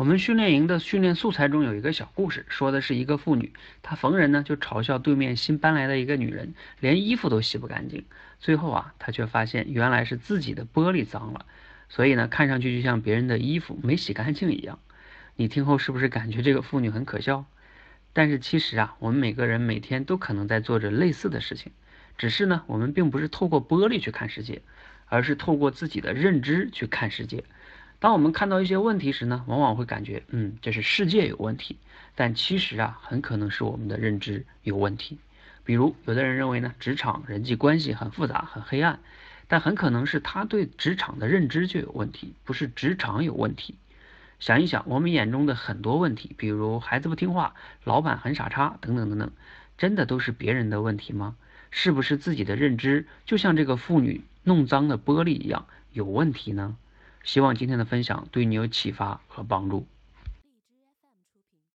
我们训练营的训练素材中有一个小故事，说的是一个妇女，她逢人呢就嘲笑对面新搬来的一个女人，连衣服都洗不干净。最后啊，她却发现原来是自己的玻璃脏了，所以呢，看上去就像别人的衣服没洗干净一样。你听后是不是感觉这个妇女很可笑？但是其实啊，我们每个人每天都可能在做着类似的事情，只是呢，我们并不是透过玻璃去看世界，而是透过自己的认知去看世界。当我们看到一些问题时呢，往往会感觉，嗯，这是世界有问题，但其实啊，很可能是我们的认知有问题。比如，有的人认为呢，职场人际关系很复杂、很黑暗，但很可能是他对职场的认知就有问题，不是职场有问题。想一想，我们眼中的很多问题，比如孩子不听话、老板很傻叉等等等等，真的都是别人的问题吗？是不是自己的认知就像这个妇女弄脏的玻璃一样有问题呢？希望今天的分享对你有启发和帮助。